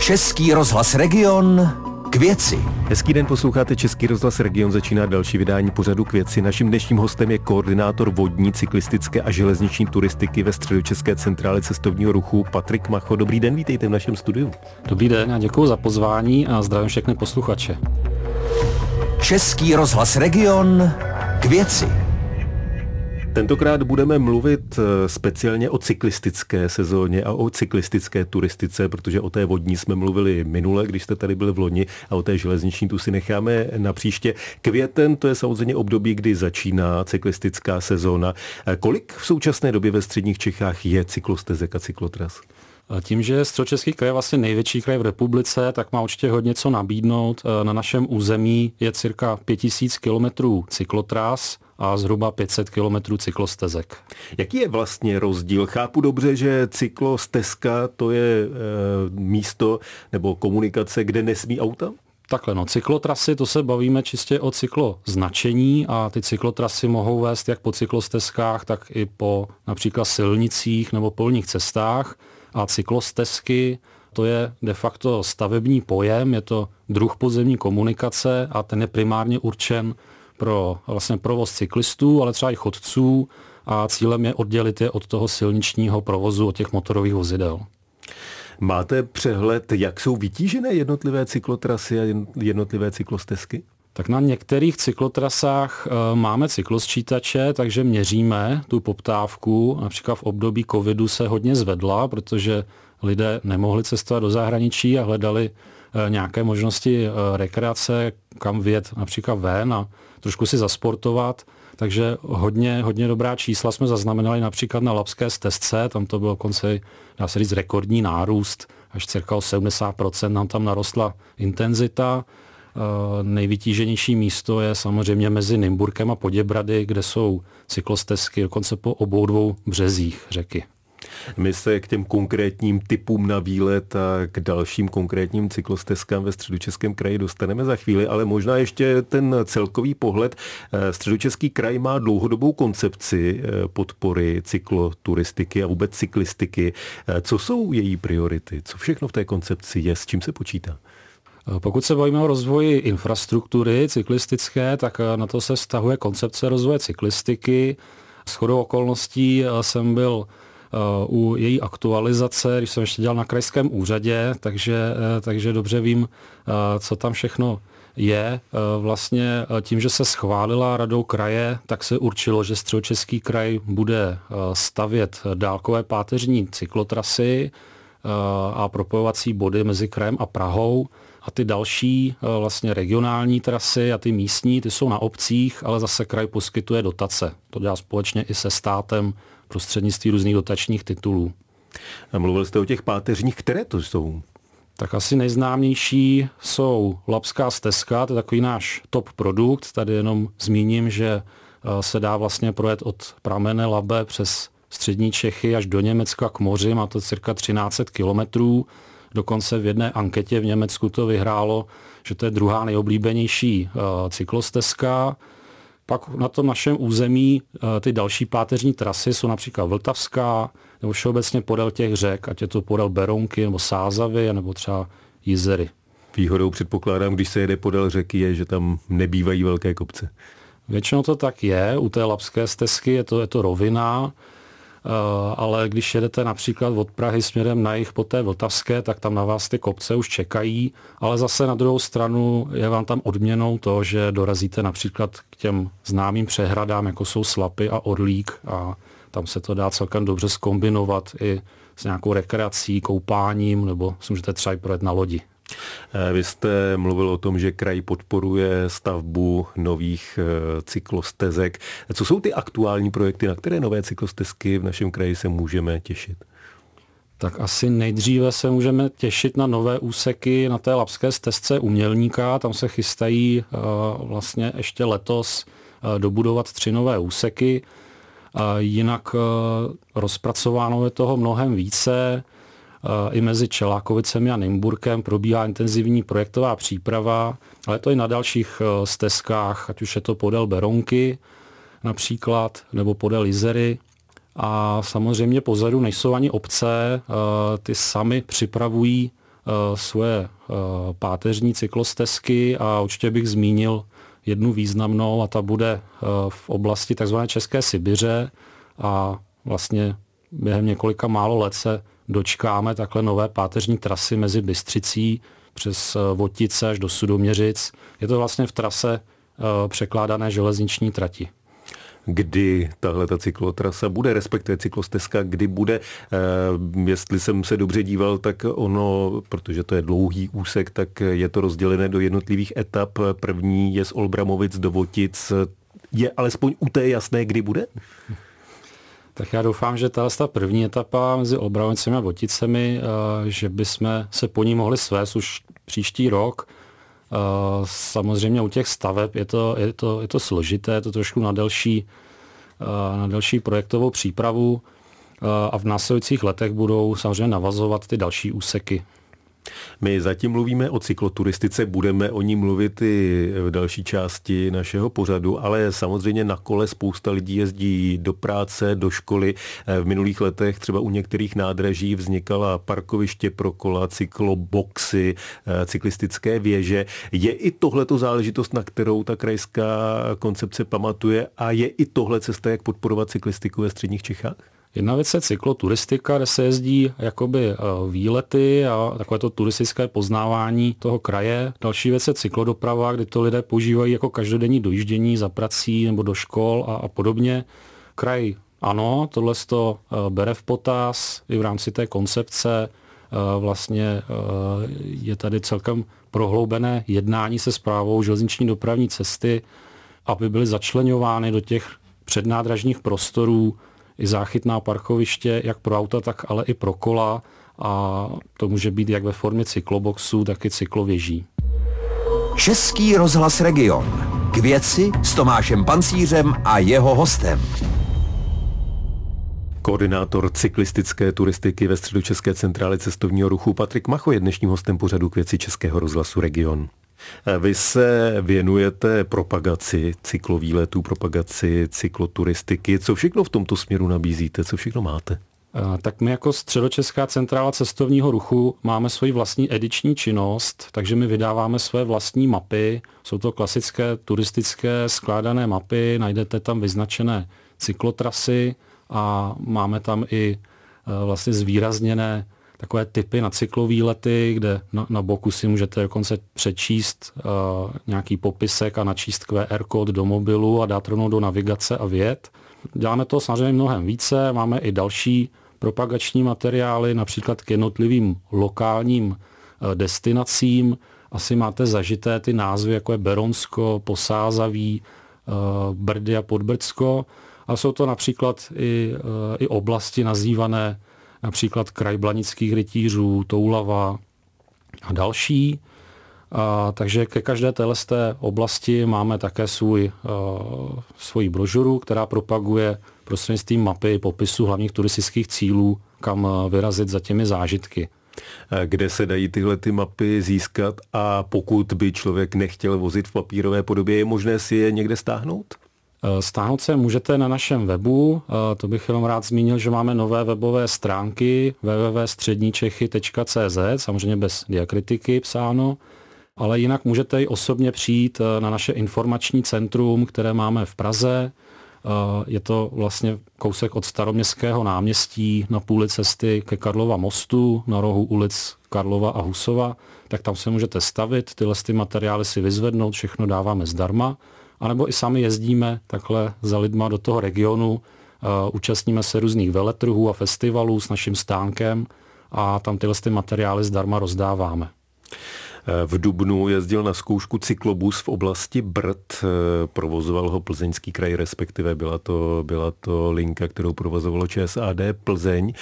Český rozhlas Region k věci. Hezký den, posloucháte Český rozhlas Region, začíná další vydání pořadu k věci. Naším dnešním hostem je koordinátor vodní, cyklistické a železniční turistiky ve středočeské centrále cestovního ruchu Patrik Macho. Dobrý den, vítejte v našem studiu. Dobrý den a děkuji za pozvání a zdravím všechny posluchače. Český rozhlas Region k věci. Tentokrát budeme mluvit eh, speciálně o cyklistické sezóně a o cyklistické turistice, protože o té vodní jsme mluvili minule, když jste tady byli v loni a o té železniční tu si necháme na příště. Květen to je samozřejmě období, kdy začíná cyklistická sezóna. Eh, kolik v současné době ve středních Čechách je cyklostezek a cyklotras? Tím, že Středočeský kraj je vlastně největší kraj v republice, tak má určitě hodně co nabídnout. Eh, na našem území je cirka 5000 kilometrů cyklotras, a zhruba 500 km cyklostezek. Jaký je vlastně rozdíl? Chápu dobře, že cyklostezka to je e, místo nebo komunikace, kde nesmí auta? Takhle, no, cyklotrasy, to se bavíme čistě o cykloznačení a ty cyklotrasy mohou vést jak po cyklostezkách, tak i po například silnicích nebo polních cestách a cyklostezky to je de facto stavební pojem, je to druh podzemní komunikace a ten je primárně určen pro vlastně provoz cyklistů, ale třeba i chodců a cílem je oddělit je od toho silničního provozu, od těch motorových vozidel. Máte přehled, jak jsou vytížené jednotlivé cyklotrasy a jednotlivé cyklostezky? Tak na některých cyklotrasách e, máme cyklosčítače, takže měříme tu poptávku. Například v období covidu se hodně zvedla, protože lidé nemohli cestovat do zahraničí a hledali nějaké možnosti e, rekreace, kam vyjet například ven a trošku si zasportovat, takže hodně, hodně dobrá čísla jsme zaznamenali například na Lapské stezce, tam to bylo konce, dá se říct, rekordní nárůst, až cirka o 70% nám tam narostla intenzita. E, nejvytíženější místo je samozřejmě mezi Nymburkem a Poděbrady, kde jsou cyklostezky dokonce po obou dvou březích řeky. My se k těm konkrétním typům na výlet a k dalším konkrétním cyklostezkám ve středočeském kraji dostaneme za chvíli, ale možná ještě ten celkový pohled. Eh, středočeský kraj má dlouhodobou koncepci eh, podpory cykloturistiky a vůbec cyklistiky. Eh, co jsou její priority? Co všechno v té koncepci je? S čím se počítá? Pokud se bavíme o rozvoji infrastruktury cyklistické, tak na to se vztahuje koncepce rozvoje cyklistiky. S chodou okolností jsem byl u její aktualizace, když jsem ještě dělal na krajském úřadě, takže, eh, takže dobře vím, eh, co tam všechno je. Eh, vlastně tím, že se schválila radou kraje, tak se určilo, že středočeský kraj bude stavět dálkové páteřní cyklotrasy a propojovací body mezi krajem a Prahou. A ty další vlastně regionální trasy a ty místní, ty jsou na obcích, ale zase kraj poskytuje dotace. To dělá společně i se státem prostřednictví různých dotačních titulů. A mluvil jste o těch páteřních, které to jsou? Tak asi nejznámější jsou Lapská stezka, to je takový náš top produkt. Tady jenom zmíním, že eh, se dá vlastně projet od pramene Labe přes střední Čechy až do Německa k moři, má to cirka 1300 kilometrů. Dokonce v jedné anketě v Německu to vyhrálo, že to je druhá nejoblíbenější uh, cyklostezka. Pak na tom našem území eh, ty další páteřní trasy jsou například Vltavská, nebo všeobecně podél těch řek, ať je to podél Berounky, nebo Sázavy, nebo třeba Jizery. Výhodou předpokládám, když se jede podél řeky, je, že tam nebývají velké kopce. Většinou to tak je. U té Lapské stezky je to, je to rovina, Eh, ale když jedete například od Prahy směrem na jich po té Vltavské, tak tam na vás ty kopce už čekají, ale zase na druhou stranu je vám tam odměnou to, že dorazíte například k těm známým přehradám, jako jsou Slapy a Orlík a tam se to dá celkem dobře skombinovat i s nějakou rekreací, koupáním, nebo si můžete třeba i projet na lodi. Eh, vy jste mluvil o tom, že kraj podporuje stavbu nových eh, cyklostezek. Co jsou ty aktuální projekty, na které nové cyklostezky v našem kraji se můžeme těšit? Tak asi nejdříve se můžeme těšit na nové úseky na té Lapské stezce Umělníka. Tam se chystají uh, vlastně ještě letos dobudovat tři nové úseky. Jinak rozpracováno je toho mnohem více. I mezi Čelákovicemi a Nymburkem probíhá intenzivní projektová příprava, ale to i na dalších e, stezkách, ať už je to podél Beronky například, nebo podél Lizery. A samozřejmě pozadu nejsou ani obce, e, ty sami připravují svoje páteřní cyklostezky a určitě bych zmínil jednu významnou a ta bude v oblasti tzv. České Sibiře a vlastně během několika málo let se dočkáme takhle nové páteřní trasy mezi Bystřicí přes Votice až do Sudoměřic. Je to vlastně v trase překládané železniční trati kdy tahle ta cyklotrasa bude, respektive cyklostezka, kdy bude. Eh, jestli jsem se dobře díval, tak ono, protože to je dlouhý úsek, tak je to rozdělené do jednotlivých etap. První je z Olbramovic do Votic. Je alespoň u té jasné, kdy bude? Tak já doufám, že tahle ta první etapa mezi Olbramovicemi a Voticemi, eh, že bychom se po ní mohli svést už příští rok. Eh, samozřejmě u těch staveb je to, je to, je to složité, je to trošku na delší, eh, na delší projektovou přípravu a v následujících letech budou samozřejmě navazovat ty další úseky. My zatím mluvíme o cykloturistice, budeme o ní mluvit i v další části našeho pořadu, ale samozřejmě na kole spousta lidí jezdí do práce, do školy. V minulých letech třeba u některých nádraží vznikala parkoviště pro kola, cykloboxy, cyklistické věže. Je i tohleto záležitost, na kterou ta krajská koncepce pamatuje a je i tohle cesta, jak podporovat cyklistiku ve středních Čechách? Jedna věc je cykloturistika, kde se jezdí jakoby eh, výlety a takové to turistické poznávání toho kraje. Další věc je cyklodoprava, kdy to lidé používají jako každodenní dojíždění za prací nebo do škol a, a podobně. Kraj ano, tohle to eh, bere v potaz i v rámci té koncepce. Eh, vlastně je tady celkem prohloubené jednání se zprávou železniční dopravní cesty, aby byly začlenovány do těch přednádražních prostorů i záchytná parkoviště, jak pro auta, tak ale i pro kola a to může být jak ve formě cykloboxů, tak i cyklověží. Český rozhlas Region. K věci s Tomášem Pancířem a jeho hostem. Koordinátor cyklistické turistiky ve středočeské centrále cestovního ruchu Patrik Macho je dnešním hostem pořadu k věci Českého rozhlasu Region. Vy se věnujete propagaci cyklovýletů, propagaci cykloturistiky. Co všechno v tomto směru nabízíte? Co všechno máte? Tak my jako Středočeská centrála cestovního ruchu máme svoji vlastní ediční činnost, takže my vydáváme své vlastní mapy. Jsou to klasické turistické skládané mapy, najdete tam vyznačené cyklotrasy a máme tam i e, vlastně zvýrazněné takové typy na cyklový lety, kde na, na boku si můžete dokonce přečíst uh, nějaký popisek a načíst QR kód do mobilu a dát rovnou do navigace a věd. Děláme to samozřejmě mnohem více, máme i další propagační materiály, například k jednotlivým lokálním uh, destinacím. Asi máte zažité ty názvy, jako je Beronsko, Posázaví, uh, Brdy a Podbrdsko. A jsou to například i, i oblasti nazývané například kraj blanických rytířů, Toulava a další. A, takže ke každé téhle oblasti máme také svůj, uh, svoji brožuru, která propaguje prostřednictvím mapy popisu hlavních turistických cílů, kam vyrazit za těmi zážitky. Kde se dají tyhle ty mapy získat a pokud by člověk nechtěl vozit v papírové podobě, je možné si je někde stáhnout? Eh, stáhnout se můžete na našem webu, eh, to bych jenom rád zmínil, že máme nové webové stránky www.středníčechy.cz, samozřejmě bez diakritiky psáno, ale jinak můžete i osobně přijít eh, na naše informační centrum, které máme v Praze. Je to vlastně kousek od staroměstského náměstí na půli cesty ke Karlova mostu, na rohu ulic Karlova a Husova, tak tam se můžete stavit, tyhle ty materiály si vyzvednout, všechno dáváme zdarma anebo i sami jezdíme takhle za lidma do toho regionu, uh, účastníme se různých veletrhů a festivalů s naším stánkem a tam tyhle ty materiály zdarma rozdáváme. V Dubnu jezdil na zkoušku cyklobus v oblasti Brd, provozoval ho Plzeňský kraj, respektive byla to, byla to linka, kterou provozovalo ČSAD Plzeň.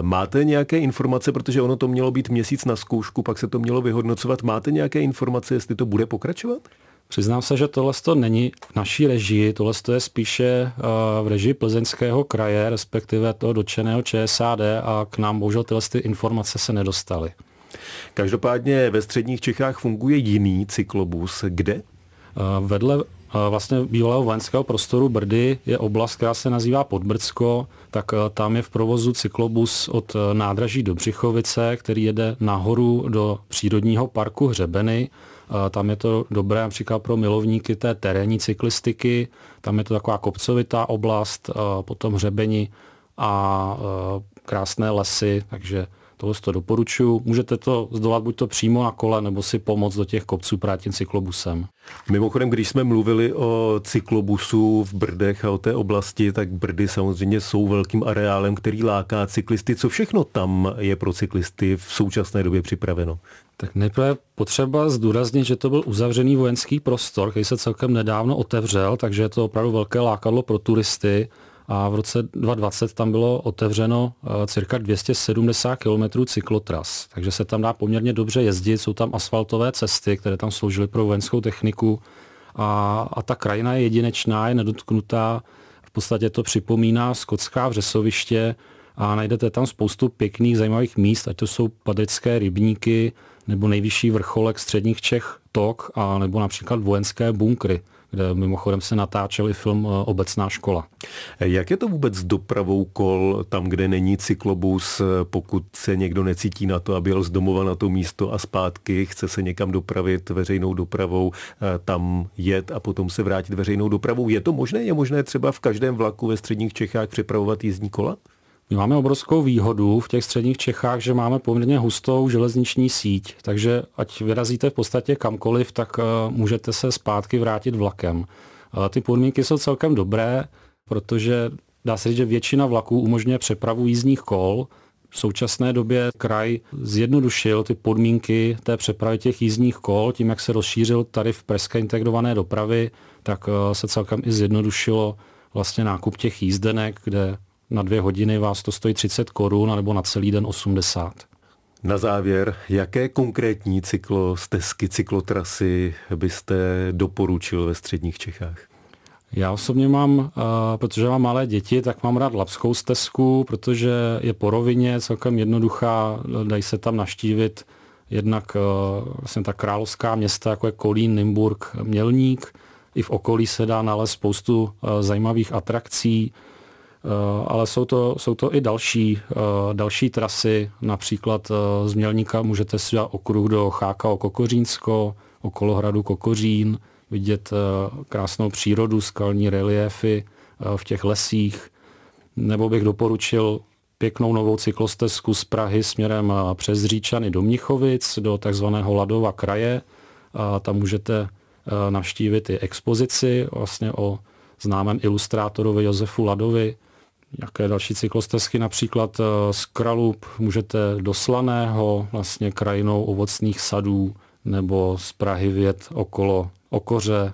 Máte nějaké informace, protože ono to mělo být měsíc na zkoušku, pak se to mělo vyhodnocovat. Máte nějaké informace, jestli to bude pokračovat? Přiznám se, že tohle to není v naší režii, tohle je spíše eh, v režii plzeňského kraje, respektive toho dotčeného ČSAD a k nám bohužel tyhle ty informace se nedostaly. Každopádně ve středních Čechách funguje jiný cyklobus. Kde? Eh, vedle vlastně bývalého vojenského prostoru Brdy je oblast, která se nazývá Podbrdsko, tak tam je v provozu cyklobus od nádraží do Břichovice, který jede nahoru do přírodního parku Hřebeny. Tam je to dobré například pro milovníky té terénní cyklistiky, tam je to taková kopcovitá oblast, potom hřebeni a krásné lesy, takže Tohle to doporučuji. Můžete to zdolat buď to přímo na kole, nebo si pomoct do těch kopců právě tím cyklobusem. Mimochodem, když jsme mluvili o cyklobusu v Brdech a o té oblasti, tak Brdy samozřejmě jsou velkým areálem, který láká cyklisty. Co všechno tam je pro cyklisty v současné době připraveno? Tak nejprve potřeba zdůraznit, že to byl uzavřený vojenský prostor, který se celkem nedávno otevřel, takže je to opravdu velké lákadlo pro turisty a v roce 2020 tam bylo otevřeno eh, cirka 270 km cyklotras, takže se tam dá poměrně dobře jezdit, jsou tam asfaltové cesty, které tam sloužily pro vojenskou techniku. A, a ta krajina je jedinečná, je nedotknutá, v podstatě to připomíná skotská vřesoviště a najdete tam spoustu pěkných, zajímavých míst, ať to jsou padrické rybníky, nebo nejvyšší vrcholek středních Čech Tok, a nebo například vojenské bunkry kde mimochodem se natáčel i film eh, Obecná škola. Jak je to vůbec s dopravou kol tam, kde není cyklobus, pokud se někdo necítí na to, aby jel z domova na to místo a zpátky, chce se někam dopravit veřejnou dopravou, eh, tam jet a potom se vrátit veřejnou dopravou. Je to možné? Je možné třeba v každém vlaku ve středních Čechách přepravovat jízdní kola? My máme obrovskou výhodu v těch středních Čechách, že máme poměrně hustou železniční síť, takže ať vyrazíte v podstatě kamkoliv, tak eh, můžete se zpátky vrátit vlakem. Ty podmínky jsou celkem dobré, protože dá se říct, že většina vlaků umožňuje přepravu jízdních kol. V současné době kraj zjednodušil ty podmínky té přepravy těch jízdních kol, tím, jak se rozšířil tarif pražské integrované dopravy, tak eh, se celkem i zjednodušilo vlastně nákup těch jízdenek, kde na dvě hodiny vás to stojí 30 korun, nebo na celý den 80. Na závěr, jaké konkrétní cyklostezky, cyklotrasy byste doporučil ve středních Čechách? Já osobně mám, protože mám malé děti, tak mám rád Lapskou stezku, protože je po rovině celkem jednoduchá, dají se tam naštívit jednak vlastně ta královská města, jako je Kolín, Nymburk, Mělník. I v okolí se dá nalézt spoustu zajímavých atrakcí, Eh, ale jsou to, jsou to i další, eh, další trasy, například eh, z Mělníka můžete si dát okruh do Cháka o Kokořínsko, okolo hradu Kokořín, vidět krásnou přírodu, skalní reliéfy v těch lesích, nebo bych doporučil pěknou novou cyklostezku z Prahy směrem přes Říčany do Mnichovic, do takzvaného Ladova kraje. A tam můžete navštívit i expozici vlastně o známém ilustrátorovi Josefu Ladovi, Jaké další cyklostezky, například eh, z Kralup můžete do Slaného, vlastně krajinou ovocných sadů, nebo z Prahy vět okolo Okoře,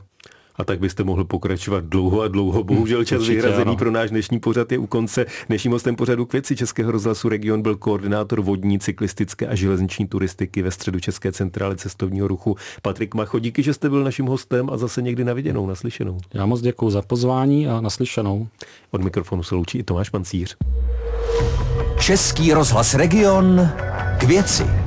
a tak byste mohl pokračovat dlouho a dlouho. Bohužel čas Určitě, vyhrazený ano. pro náš dnešní pořad je u konce. Dnešním hostem pořadu k věci Českého rozhlasu Region byl koordinátor vodní, cyklistické a železniční turistiky ve středu České centrály cestovního ruchu Patrik Macho. Díky, že jste byl naším hostem a zase někdy naviděnou, naslyšenou. Já moc děkuji za pozvání a naslyšenou. Od mikrofonu se loučí i Tomáš Pancíř. Český rozhlas Region k věci.